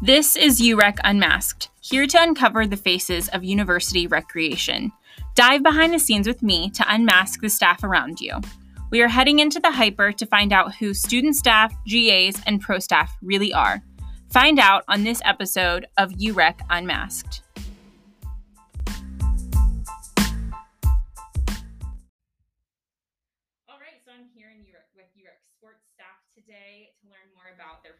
This is UREC Unmasked, here to uncover the faces of university recreation. Dive behind the scenes with me to unmask the staff around you. We are heading into the HPER to find out who student staff, GAs, and pro staff really are. Find out on this episode of UREC Unmasked.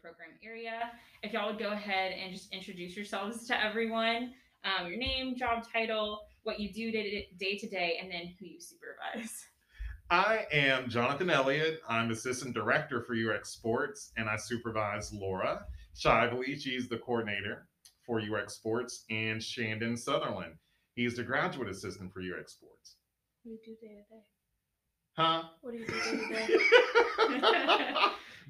Program area. If y'all would go ahead and just introduce yourselves to everyone, um, your name, job title, what you do day to day, and then who you supervise. I am Jonathan Elliott. I'm assistant director for UREC Sports, and I supervise Laura Shively. She's the coordinator for UREC Sports, and Shandon Sutherland. He's the graduate assistant for UREC Sports. What do you do day to day? Huh? What do you do day to day?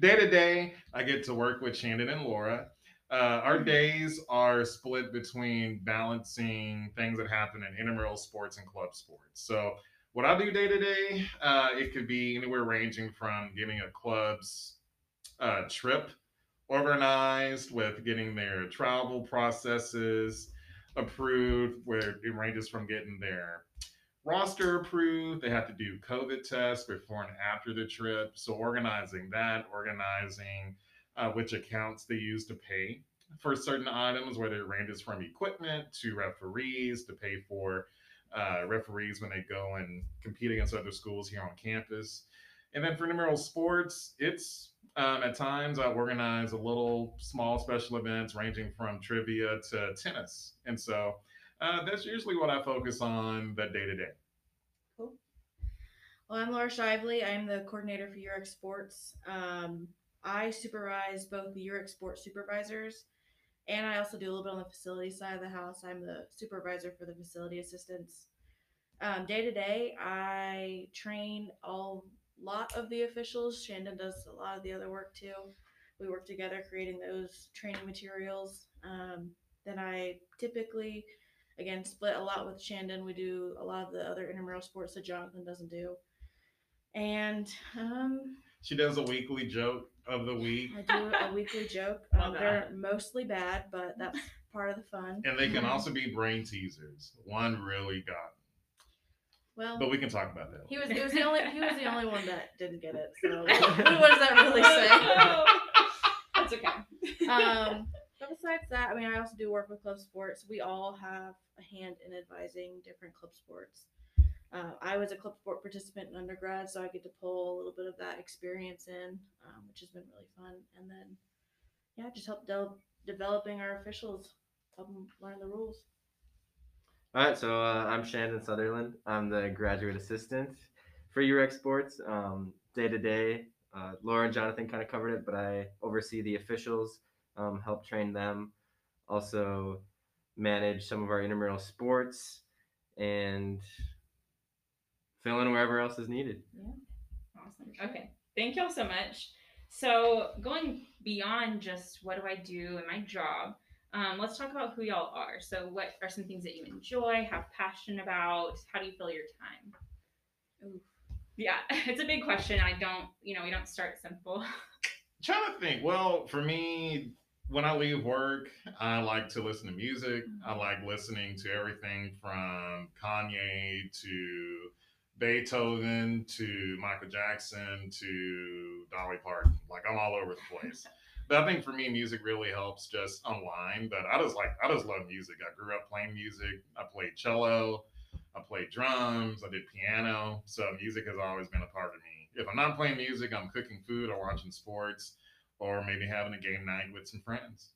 day to day, I get to work with Shandon and Laura. Uh, our days are split between balancing things that happen in intramural sports and club sports. So, what I do day to day, uh, it could be anywhere ranging from getting a club's uh, trip organized with getting their travel processes approved, where it ranges from getting their roster approved. They have to do COVID tests before and after the trip. So organizing that, organizing uh, which accounts they use to pay for certain items, whether it ranges from equipment to referees to pay for uh, referees when they go and compete against other schools here on campus. And then for intramural sports, it's um, at times I organize a little small special events ranging from trivia to tennis. And so uh, that's usually what I focus on the day to day. Cool. Well, I'm Laura Shively. I'm the coordinator for UREC Sports. Um, I supervise both the UREC Sports supervisors and I also do a little bit on the facility side of the house. I'm the supervisor for the facility assistants. Um, day to day, I train a lot of the officials. Shandon does a lot of the other work too. We work together creating those training materials. Um, then I typically, again, split a lot with Shandon. We do a lot of the other intramural sports that Jonathan doesn't do. And um, she does a weekly joke of the week. I do a weekly joke. Um, they're mostly bad, but that's part of the fun. And they can also be brain teasers. One really got. Well, but we can talk about that. He was, he was the only he was the only one that didn't get it. So what does that really say? That's okay. Um, but besides that, I mean, I also do work with club sports. We all have a hand in advising different club sports. Uh, I was a club sport participant in undergrad, so I get to pull a little bit of that experience in, um, which has been really fun. And then, yeah, just help de- developing our officials, help them learn the rules. All right, so uh, I'm Shandon Sutherland. I'm the graduate assistant for UREC Sports. Um, day to day, uh, Laura and Jonathan kind of covered it, but I oversee the officials, um, help train them, also manage some of our intramural sports, and fill in wherever else is needed. Yeah. Awesome. Okay. Thank y'all so much. So going beyond just what do I do in my job, um, let's talk about who y'all are. So what are some things that you enjoy, have passion about? How do you fill your time? Ooh. Yeah, it's a big question. I don't, you know, we don't start simple. trying to think. Well, for me, when I leave work, I like to listen to music. I mm-hmm. like listening to everything from Kanye to Beethoven to Michael Jackson to Dolly Parton. Like I'm all over the place. but I think for me, music really helps just unwind. But I just like I just love music. I grew up playing music. I played cello. I played drums. I did piano. So music has always been a part of me. If I'm not playing music, I'm cooking food or watching sports or maybe having a game night with some friends.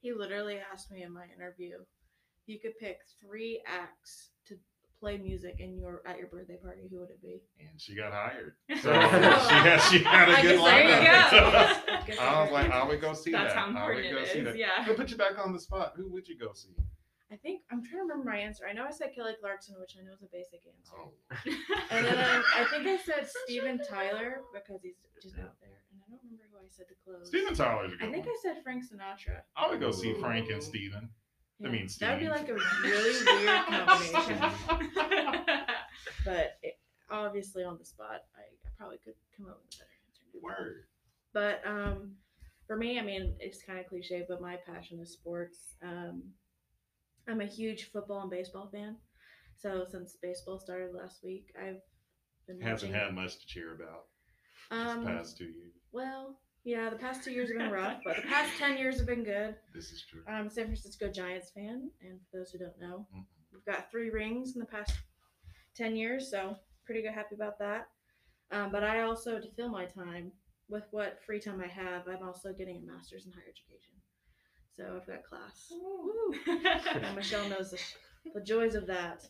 He literally asked me in my interview, you could pick three acts to play music in you're at your birthday party, who would it be? And she got hired. So she had she had a I good lineup. So I was like, I would go see That's that. how important I would go see is, that. Yeah. But put you back on the spot. Who would you go see? I think I'm trying to remember my answer. I know I said Kelly Clarkson, which I know is a basic answer. Oh. and then um, I think I said Steven Tyler because he's just out there. And I don't remember I said to close. Steven Tyler's a good I think one. I said Frank Sinatra. I would go see Frank and Steven. Yeah. I mean, that would be like a really weird combination. but it, obviously, on the spot, I, I, probably could come up with a better answer. Word. But um, for me, I mean, it's kind of cliche, but my passion is sports. Um, I'm a huge football and baseball fan. So since baseball started last week, I've been Hasn't watching. had much to cheer about um, past two years. well, yeah, the past two years have been rough, but the past ten years have been good. This is true. I'm a San Francisco Giants fan, and for those who don't know, Mhm. we've got three rings in the past ten years, so pretty good, happy about that. Um, but I also, to fill my time with what free time I have, I'm also getting a master's in higher education. So I've got class. And Michelle knows the, the joys of that.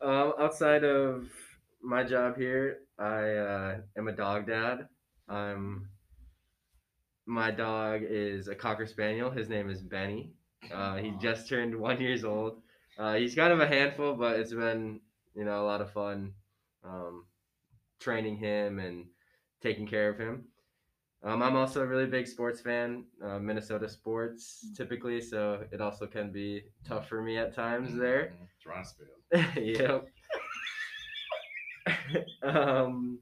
Um, outside of my job here, I uh, am a dog dad. I'm my dog is a cocker spaniel. His name is Benny. Uh, he just turned one years old. Uh, he's kind of a handful, but it's been you know a lot of fun um, training him and taking care of him. Um, I'm also a really big sports fan, uh, Minnesota sports typically, so it also can be tough for me at times there. Mhm. Dry spell. yep. um,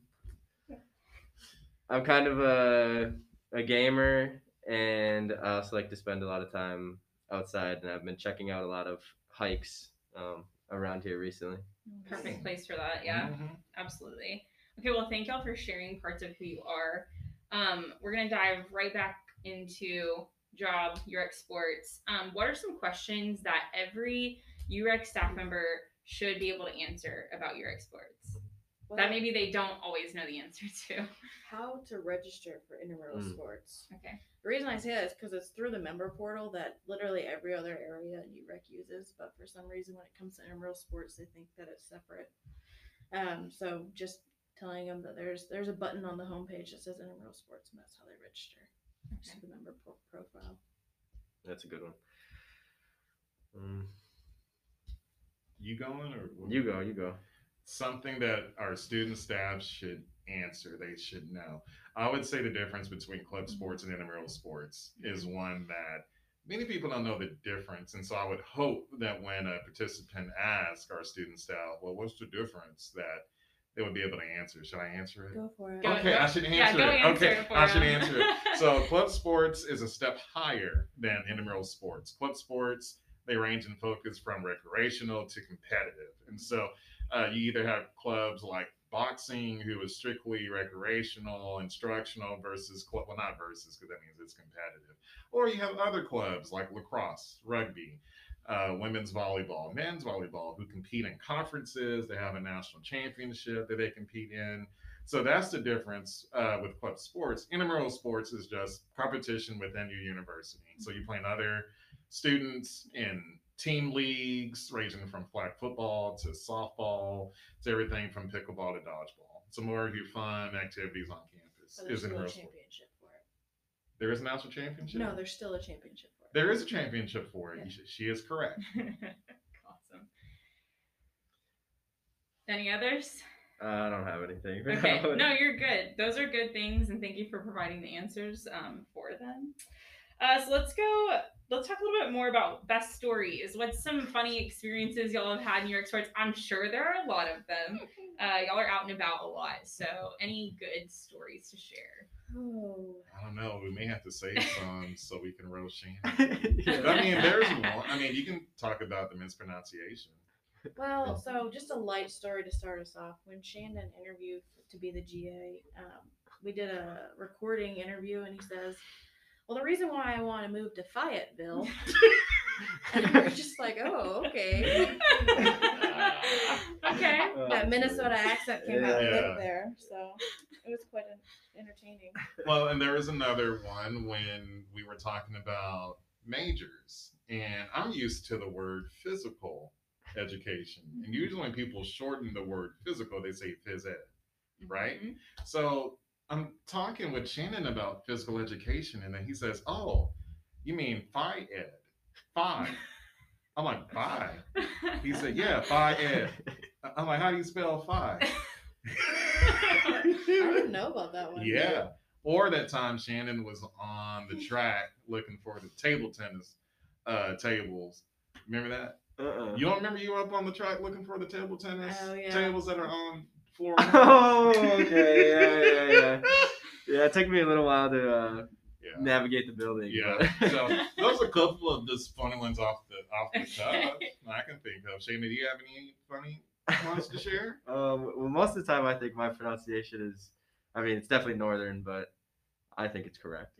I'm kind of a a gamer, and I also like to spend a lot of time outside. And I've been checking out a lot of hikes um, around here recently. Perfect place for that. Yeah. Mhm. Absolutely. Okay, well, thank y'all for sharing parts of who you are. Um, we're gonna dive right back into job UREC sports. Um, what are some questions that every UREC staff member should be able to answer about UREC sports that maybe they don't always know the answer to? how to register for intramural Mm. sports. Okay. The reason I say that is because it's through the member portal that literally every other area in UREC uses, but for some reason when it comes to intramural sports, they think that it's separate. Um, so just telling them that there's there's a button on the homepage that says intramural sports, and that's how they register Okay. to the member pro- profile. That's a good one. Um, You going or you go, you go. Something that our student staff should answer they should know. I would say the difference between club mm-hmm. sports and intramural sports is one that many people don't know the difference and so i would hope that when a participant asks our student staff well what's the difference? that they would be able to answer. Should i answer it? Go for it. Okay i should answer yeah, go it. answer okay it i should answer it. So club sports is a step higher than intramural sports. Club sports they range in focus from recreational to competitive, and so uh, you either have clubs like boxing, who is strictly recreational, instructional, versus club well not versus because that means it's competitive, or you have other clubs like lacrosse, rugby. Uh, women's volleyball, men's volleyball, who compete in conferences. They have a national championship that they compete in. So that's the difference uh, with club sports. Intramural sports is just competition within your university. So you play other students in team leagues, ranging from flag football to softball to everything from pickleball to dodgeball. Some more of your fun activities on campus But there's is still a intramural sports. championship for it. There is a national championship. No, there's still a championship for it. there is a championship for it. Yeah. She is correct. awesome. Any others? I don't have anything. Okay, no, you're good. Those are good things, and thank you for providing the answers um, for them. Uh, so let's go. Let's talk a little bit more about best stories. What's some funny experiences y'all have had in your sports? I'm sure there are a lot of them. Uh, y'all are out and about a lot, so any good stories to share? Oh. I don't know. We may have to save some so we can roast Shannon. Yeah. I mean, there's one. I mean, you can talk about the mispronunciation. Well, so just a light story to start us off. When Shannon interviewed to be the GA, um, we did a recording interview, and he says, "Well, the reason why I want to move to Fayetteville," and we're just like, "Oh, okay." okay. Oh, that Minnesota accent came out Yeah. quick there, so it was quite en- entertaining. Well, and there was another one when we were talking about majors, and I'm used to the word physical education, and usually when people shorten the word physical, they say phys ed. Right? Mhm. So I'm talking with Shannon about physical education, and then he says, "Oh, you mean phi ed, phi." I'm like, "Phi." He said, "Yeah, phi ed." I'm like, "How do you spell phi?" I didn't know about that one. Yeah. Or that time Shannon was on the track looking for the table tennis uh, tables. Remember that? Uh-uh. You don't remember you were up on the track looking for the table tennis Oh, yeah. tables that are on floor? Oh, okay, yeah, yeah, yeah. yeah, it took me a little while to uh, Yeah. navigate the building. Yeah. but- So those are a couple of just funny ones off the off the top I can think of. Shayna, do you have any funny ones to share? Um, well, most of the time, I think my pronunciation is, I mean, it's definitely northern, but I think it's correct.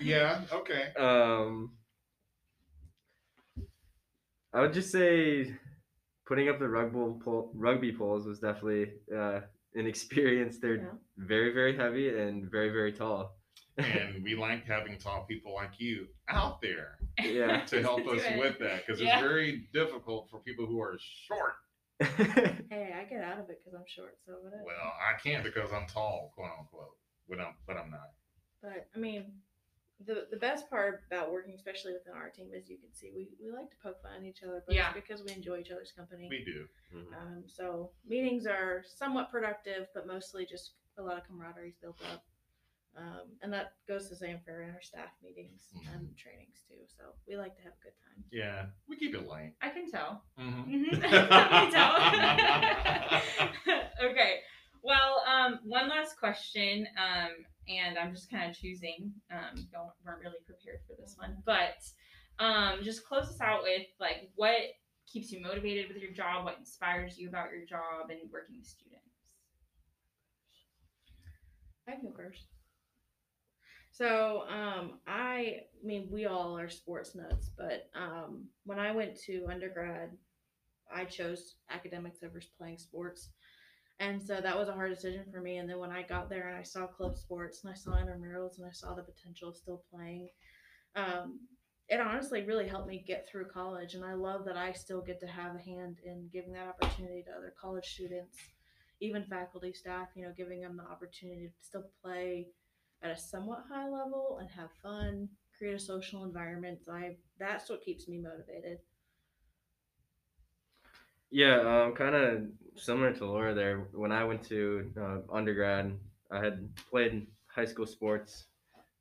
Yeah. Okay. um, I would just say putting up the rugby pole, rugby poles was definitely uh, an experience. They're Yeah. very, very heavy and very, very tall. And we like having tall people like you out there Yeah. to help Do us it. with that because Yeah. it's very difficult for people who are short. Hey, I get out of it because I'm short, so whatever. Well, I can't because I'm tall, quote unquote. But I'm, but I'm not. But I mean, the the best part about working, especially within our team, is you can see we, we like to poke fun at each other, but Yeah. it's because we enjoy each other's company. We do. Mhm. Um, so meetings are somewhat productive, but mostly just a lot of camaraderie is built up. Um, and that goes the same for our staff meetings and trainings too. So we like to have a good time. Yeah, we keep it light. I can tell. Mhm. Mhm. I can tell. okay. Well, um, one last question, um, and I'm just kind of choosing. Um, don't weren't really prepared for this one, but um, just close us out with like what keeps you motivated with your job, what inspires you about your job, and working with students. I can go first. So, um, I, I mean, we all are sports nuts, but um, when I went to undergrad, I chose academics over playing sports. And so that was a hard decision for me. And then when I got there and I saw club sports and I saw intramurals and I saw the potential of still playing, um, it honestly really helped me get through college. And I love that I still get to have a hand in giving that opportunity to other college students, even faculty, staff, you know, giving them the opportunity to still play at a somewhat high level and have fun, create a social environment. I that's what keeps me motivated. Yeah, um, kind of similar to Laura there. When I went to uh, undergrad, I had played high school sports,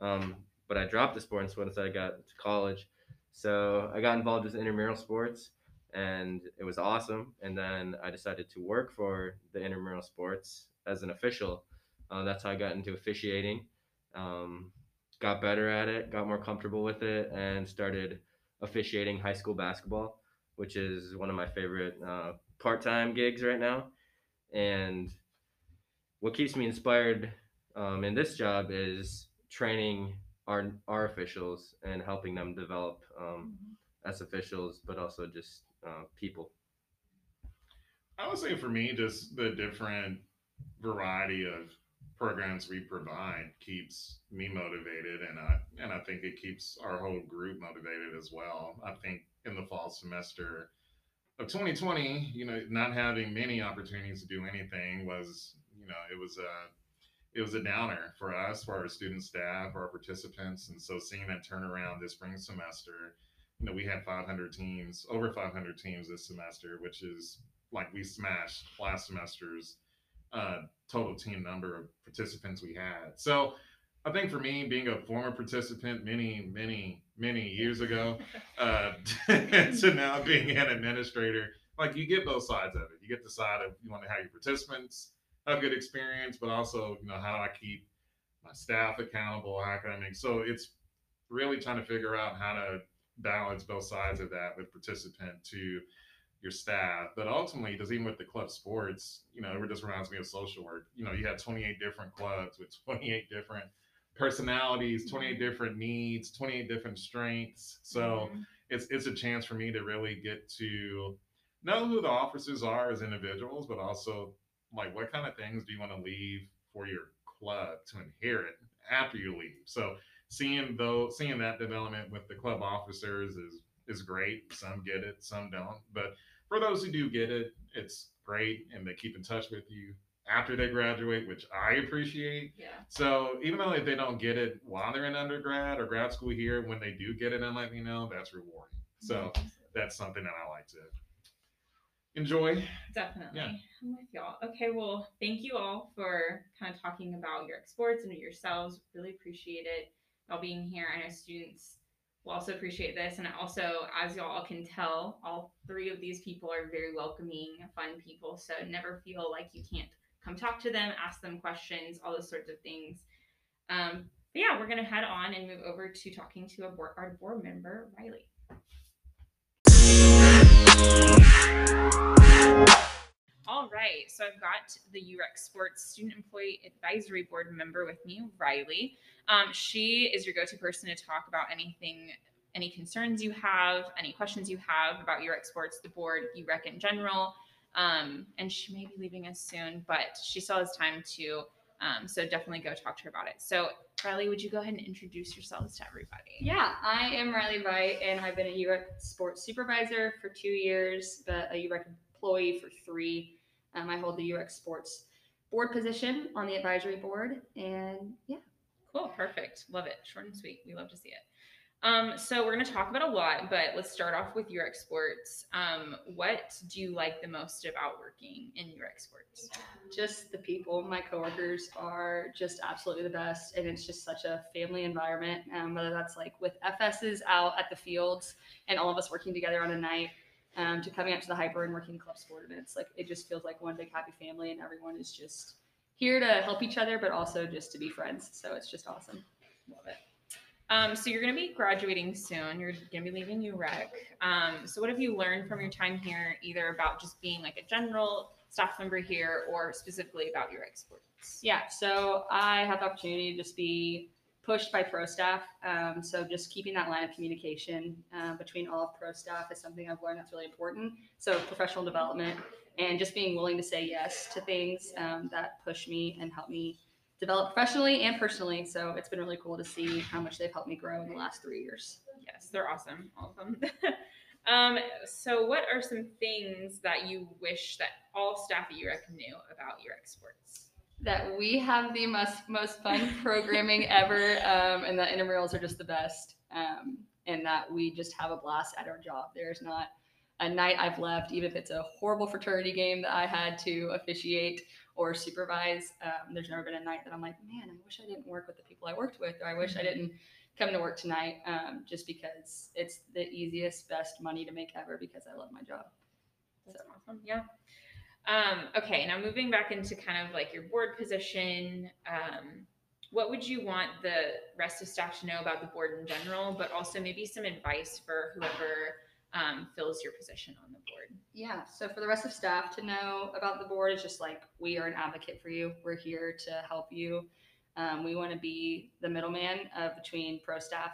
um, but I dropped the sports once I got to college. So I got involved with intramural sports, and it was awesome. And then I decided to work for the intramural sports as an official. Uh, that's how I got into officiating. Um, got better at it, got more comfortable with it, and started officiating high school basketball which is one of my favorite uh, part-time gigs right now. And what keeps me inspired um, in this job is training our our officials and helping them develop um, as officials, but also just uh, people. I would say for me, just the different variety of programs we provide keeps me motivated, and I and I think it keeps our whole group motivated as well. I think in the fall semester of 2020, you know, not having many opportunities to do anything was, you know, it was a it was a downer for us, for our student staff, our participants, and so seeing that turnaround this spring semester, you know, we had 500 teams, over 500 teams this semester, which is like we smashed last semester's uh, total team number of participants we had. So I think for me, being a former participant many, many, many years ago, uh, to now being an administrator, like you get both sides of it. You get the side of you want to have your participants have a good experience, but also, you know, how do I keep my staff accountable, how can I make so it's really trying to figure out how to balance both sides of that with participant to your staff. But ultimately, just even with the club sports, you know, it just reminds me of social work. You know, you have 28 different clubs with 28 different personalities, 28 different needs, 28 different strengths. So Mhm. it's it's a chance for me to really get to know who the officers are as individuals, but also like what kind of things do you want to leave for your club to inherit after you leave. So seeing though seeing that development with the club officers is is great. Some get it, some don't. But for those who do get it, it's great and they keep in touch with you after they graduate, which I appreciate. Yeah. So even though if they don't get it while they're in undergrad or grad school here, when they do get it and let me know, that's rewarding. Mm-hmm. So that's something that I like to enjoy. Definitely. Yeah. I'm with y'all. Okay, well, thank you all for kind of talking about your sports and yourselves. Really appreciate it. Y'all being here. I know students will also appreciate this. And also, as y'all can tell, all three of these people are very welcoming, fun people. So never feel like you can't come talk to them, ask them questions, all those sorts of things. Um, but yeah, we're gonna head on and move over to talking to board, our board member, Riley. All right, so I've got the UREX Sports Student Employee Advisory Board member with me, Riley. Um, she is your go-to person to talk about anything, any concerns you have, any questions you have about UREX Sports, the board, UREC in general. Um, and she may be leaving us soon, but she still has time to. Um, so definitely go talk to her about it. So Riley, would you go ahead and introduce yourselves to everybody? Yeah, I am Riley Wright, and I've been a UREC sports supervisor for two years, but a UREC employee for three. Um, I hold the UREC sports board position on the advisory board, and yeah. Cool, perfect. Love it. Short and sweet. We love to see it. Um, so we're going to talk about a lot, but let's start off with UREC Sports. Um, what do you like the most about working in UREC Sports? Just the people, my coworkers are just absolutely the best, and it's just such a family environment. Um, whether that's like with FSs out at the fields and all of us working together on a night, um, to coming out to the HPER and working club sport events, like it just feels like one big happy family, and everyone is just here to help each other, but also just to be friends. So it's just awesome. Love it. Um, so you're going to be graduating soon. You're going to be leaving UREC. Um, so what have you learned from your time here, either about just being like a general staff member here, or specifically about UREC sports? Yeah, so I had the opportunity to just be pushed by pro staff. Um, so just keeping that line of communication uh, between all of pro staff is something I've learned that's really important. So professional development and just being willing to say yes to things um, that push me and help me develop professionally and personally. So it's been really cool to see how much they've helped me grow in the last three years. Yes, they're awesome, all of them. um, so, what are some things that you wish that all staff at UREC knew about UREC sports? That we have the most most fun programming ever, um, and that intramurals are just the best, um, and that we just have a blast at our job. There's not a night I've left, even if it's a horrible fraternity game that I had to officiate or supervise. Um, there's never been a night that I'm like, man, I wish I didn't work with the people I worked with, or I wish I didn't come to work tonight, um, just because it's the easiest, best money to make ever because I love my job. That's awesome. Yeah. Um, okay, now moving back into kind of like your board position, um, what would you want the rest of staff to know about the board in general, but also maybe some advice for whoever um, fills your position on the board? Yeah. So for the rest of staff to know about the board is just like we are an advocate for you. We're here to help you. Um, we want to be the middleman of between pro staff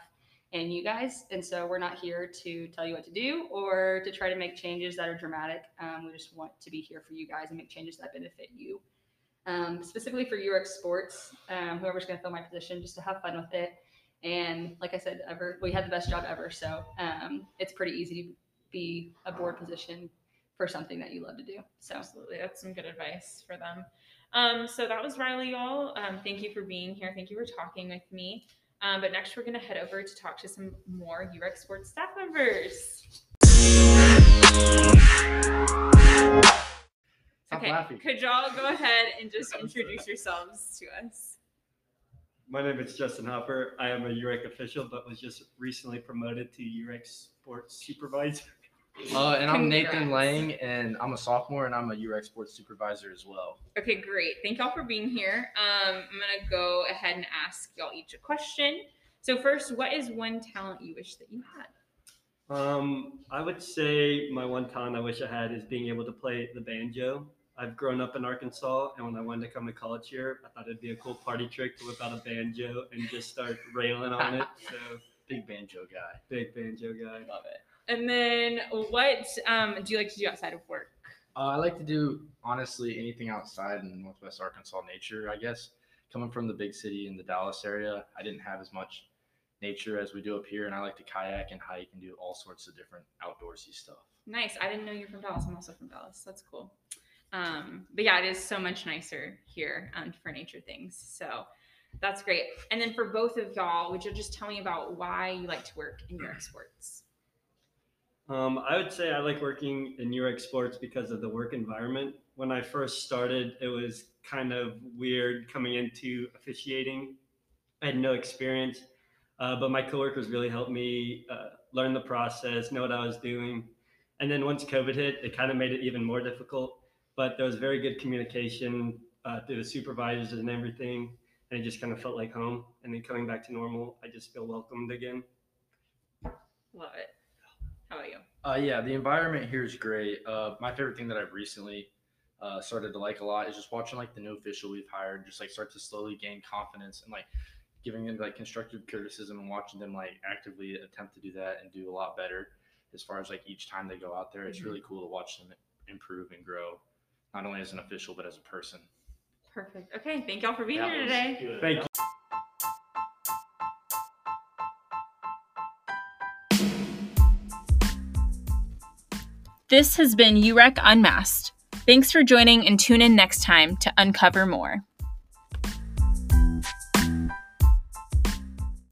and you guys, and so we're not here to tell you what to do or to try to make changes that are dramatic. Um, we just want to be here for you guys and make changes that benefit you. Um, specifically for UREC Sports, um, whoever's going to fill my position, just to have fun with it and like I said, ever we had the best job ever. So um, it's pretty easy to be a board position for something that you love to do. So absolutely, that's some good advice for them. Um, so that was Riley, y'all. Um, thank you for being here. Thank you for talking with me. Um, but next, we're going to head over to talk to some more UREC Sports staff members. Stop okay, laughing. could y'all go ahead and just introduce yourselves to us? My name is Justin Hopper. I am a UREC official, but was just recently promoted to UREC sports supervisor. Uh, and I'm Nathan Lang, and I'm a sophomore, and I'm a UREC sports supervisor as well. Okay, great. Thank y'all for being here. Um, I'm gonna go ahead and ask y'all each a question. So first, what is one talent you wish that you had? Um, I would say my one talent I wish I had is being able to play the banjo. I've grown up in Arkansas, and when I wanted to come to college here, I thought it'd be a cool party trick to whip out a banjo and just start railing on it. So, Big banjo guy. big banjo guy. Love it. And then, what um, do you like to do outside of work? Uh, I like to do honestly anything outside in Northwest Arkansas nature. I guess coming from the big city in the Dallas area, I didn't have as much nature as we do up here, and I like to kayak and hike and do all sorts of different outdoorsy stuff. Nice. I didn't know you're from Dallas. I'm also from Dallas. That's cool. Um, but yeah, it is so much nicer here um, for nature things. So that's great. And then for both of y'all, would you just tell me about why you like to work in your sports? Um, I would say I like working in UREC sports because of the work environment. When I first started, it was kind of weird coming into officiating. I had no experience, uh, but my coworkers really helped me uh, learn the process, know what I was doing. And then once COVID hit, it kind of made it even more difficult. But there was very good communication uh, through the supervisors and everything, and it just kind of felt like home. And then coming back to normal, I just feel welcomed again. Love it. How about you? Uh, yeah, the environment here is great. Uh, my favorite thing that I've recently uh, started to like a lot is just watching like the new official we've hired, just like start to slowly gain confidence and like giving them like constructive criticism and watching them like actively attempt to do that and do a lot better as far as like each time they go out there. It's really cool to watch them improve and grow, not only as an official but as a person. Perfect. Okay, thank y'all for being That here today. good. Thank you. This has been UREC Unmasked. Thanks for joining and tune in next time to uncover more.